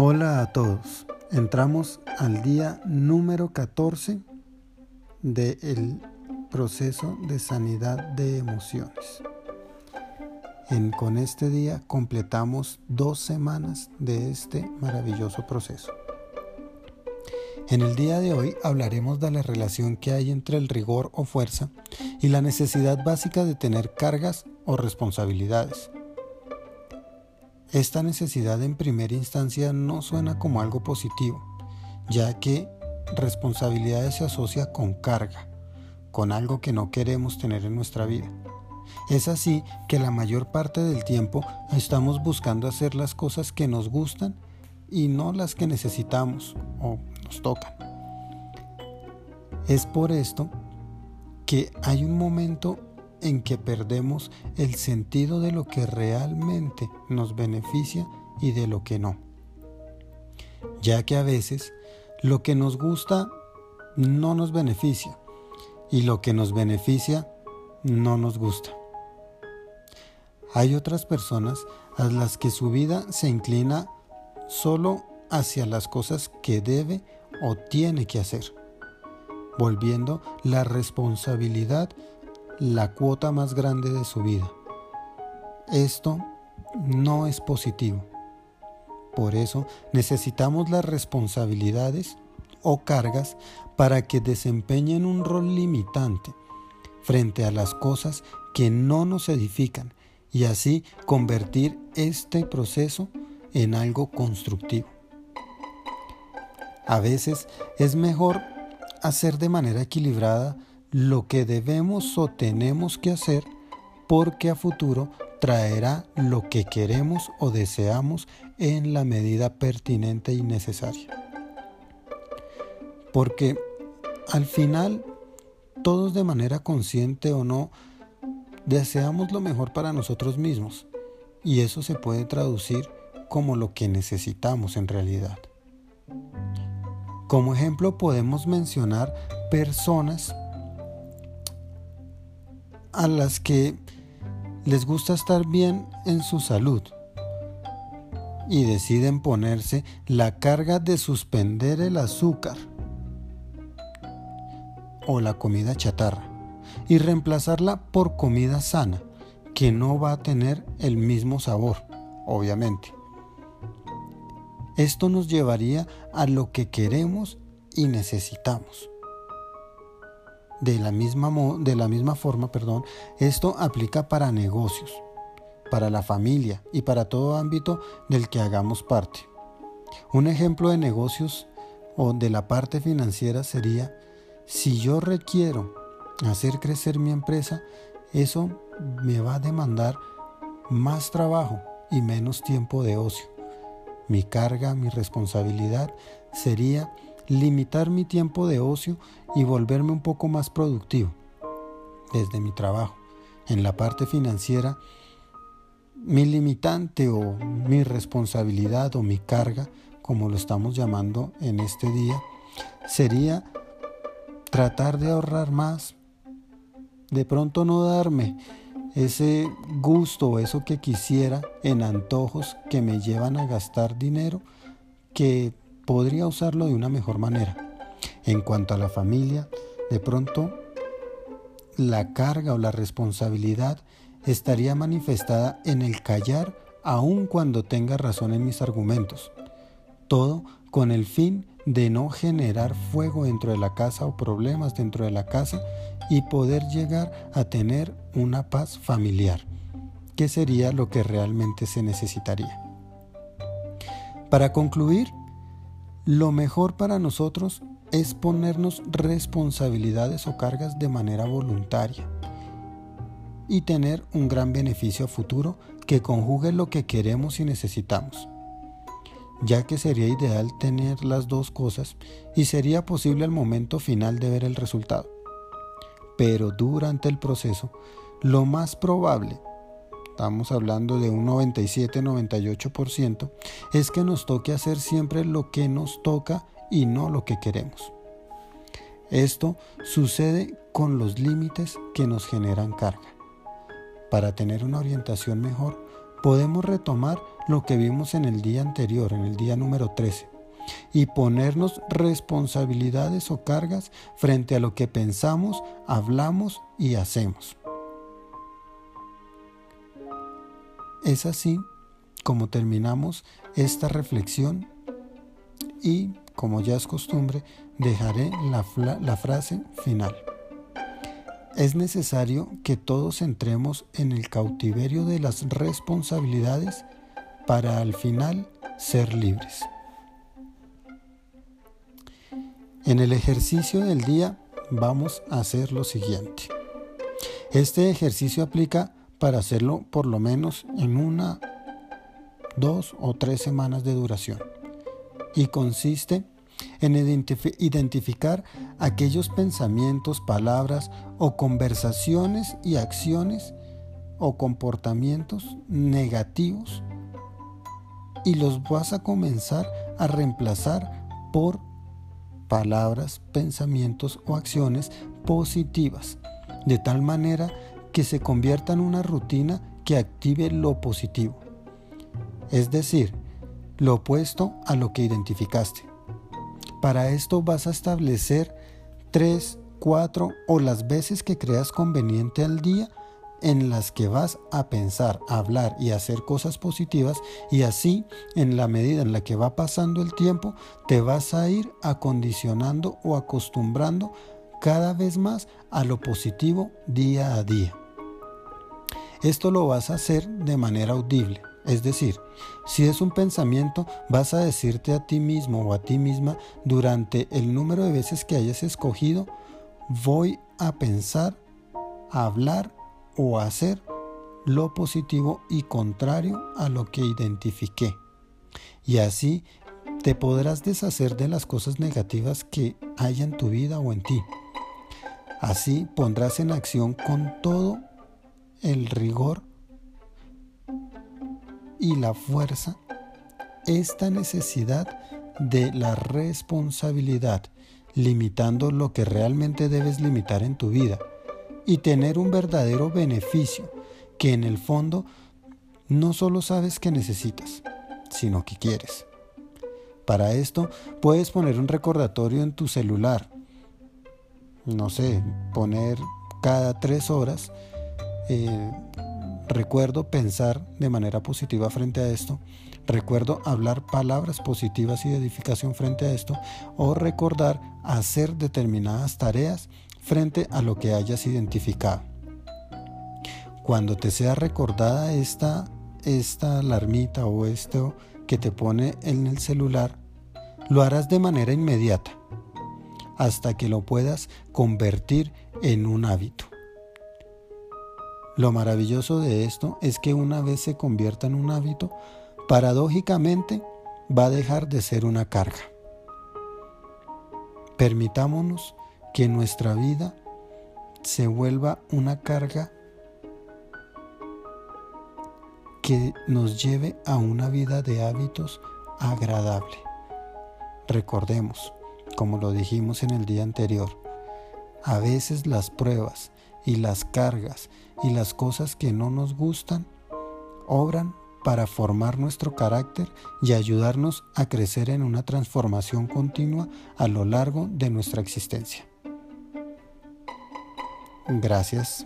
Hola a todos. Entramos al día número 14 del proceso de sanidad de emociones. En, con este día completamos dos semanas de este maravilloso proceso. En el día de hoy hablaremos de la relación que hay entre el rigor o fuerza y la necesidad básica de tener cargas o responsabilidades esta necesidad en primera instancia no suena como algo positivo, ya que responsabilidades se asocia con carga, con algo que no queremos tener en nuestra vida. Es así que la mayor parte del tiempo estamos buscando hacer las cosas que nos gustan y no las que necesitamos o nos tocan. Es por esto que hay un momento en que perdemos el sentido de lo que realmente nos beneficia y de lo que no. Ya que a veces lo que nos gusta no nos beneficia y lo que nos beneficia no nos gusta. Hay otras personas a las que su vida se inclina solo hacia las cosas que debe o tiene que hacer, volviendo la responsabilidad la cuota más grande de su vida. Esto no es positivo. Por eso necesitamos las responsabilidades o cargas para que desempeñen un rol limitante frente a las cosas que no nos edifican y así convertir este proceso en algo constructivo. A veces es mejor hacer de manera equilibrada lo que debemos o tenemos que hacer porque a futuro traerá lo que queremos o deseamos en la medida pertinente y necesaria. Porque al final todos de manera consciente o no deseamos lo mejor para nosotros mismos y eso se puede traducir como lo que necesitamos en realidad. Como ejemplo podemos mencionar personas a las que les gusta estar bien en su salud y deciden ponerse la carga de suspender el azúcar o la comida chatarra y reemplazarla por comida sana que no va a tener el mismo sabor, obviamente. Esto nos llevaría a lo que queremos y necesitamos. De la misma, de la misma forma, perdón, esto aplica para negocios, para la familia y para todo ámbito del que hagamos parte. Un ejemplo de negocios o de la parte financiera sería, si yo requiero hacer crecer mi empresa, eso me va a demandar más trabajo y menos tiempo de ocio. Mi carga, mi responsabilidad sería limitar mi tiempo de ocio y volverme un poco más productivo desde mi trabajo. En la parte financiera, mi limitante o mi responsabilidad o mi carga, como lo estamos llamando en este día, sería tratar de ahorrar más, de pronto no darme ese gusto o eso que quisiera en antojos que me llevan a gastar dinero que podría usarlo de una mejor manera. En cuanto a la familia, de pronto la carga o la responsabilidad estaría manifestada en el callar aun cuando tenga razón en mis argumentos. Todo con el fin de no generar fuego dentro de la casa o problemas dentro de la casa y poder llegar a tener una paz familiar, que sería lo que realmente se necesitaría. Para concluir, lo mejor para nosotros es ponernos responsabilidades o cargas de manera voluntaria y tener un gran beneficio futuro que conjugue lo que queremos y necesitamos, ya que sería ideal tener las dos cosas y sería posible al momento final de ver el resultado. Pero durante el proceso, lo más probable estamos hablando de un 97-98%, es que nos toque hacer siempre lo que nos toca y no lo que queremos. Esto sucede con los límites que nos generan carga. Para tener una orientación mejor, podemos retomar lo que vimos en el día anterior, en el día número 13, y ponernos responsabilidades o cargas frente a lo que pensamos, hablamos y hacemos. Es así como terminamos esta reflexión y, como ya es costumbre, dejaré la, frase final. Es necesario que todos entremos en el cautiverio de las responsabilidades para al final ser libres. En el ejercicio del día vamos a hacer lo siguiente. Este ejercicio aplica para hacerlo por lo menos en una, dos o tres semanas de duración. Y consiste en identificar aquellos pensamientos, palabras o conversaciones y acciones o comportamientos negativos y los vas a comenzar a reemplazar por palabras, pensamientos o acciones positivas, de tal manera que se convierta en una rutina que active lo positivo, es decir, lo opuesto a lo que identificaste. Para esto vas a establecer tres, cuatro o las veces que creas conveniente al día en las que vas a pensar, hablar y hacer cosas positivas y así en la medida en la que va pasando el tiempo te vas a ir acondicionando o acostumbrando cada vez más a lo positivo día a día. Esto lo vas a hacer de manera audible. Es decir, si es un pensamiento, vas a decirte a ti mismo o a ti misma durante el número de veces que hayas escogido, voy a pensar, hablar o hacer lo positivo y contrario a lo que identifiqué. Y así te podrás deshacer de las cosas negativas que hay en tu vida o en ti. Así pondrás en acción con todo el rigor y la fuerza esta necesidad de la responsabilidad, limitando lo que realmente debes limitar en tu vida y tener un verdadero beneficio que en el fondo no solo sabes que necesitas, sino que quieres. Para esto puedes poner un recordatorio en tu celular, no sé, poner cada tres horas eh, Recuerdo pensar de manera positiva frente a esto. Recuerdo hablar palabras positivas y de edificación frente a esto. O recordar hacer determinadas tareas frente a lo que hayas identificado. Cuando te sea recordada esta, esta alarmita o esto que te pone en el celular, lo harás de manera inmediata hasta que lo puedas convertir en un hábito. Lo maravilloso de esto es que una vez se convierta en un hábito, paradójicamente va a dejar de ser una carga. Permitámonos que nuestra vida se vuelva una carga que nos lleve a una vida de hábitos agradable. Recordemos, como lo dijimos en el día anterior, a veces las pruebas y las cargas y las cosas que no nos gustan obran para formar nuestro carácter y ayudarnos a crecer en una transformación continua a lo largo de nuestra existencia. Gracias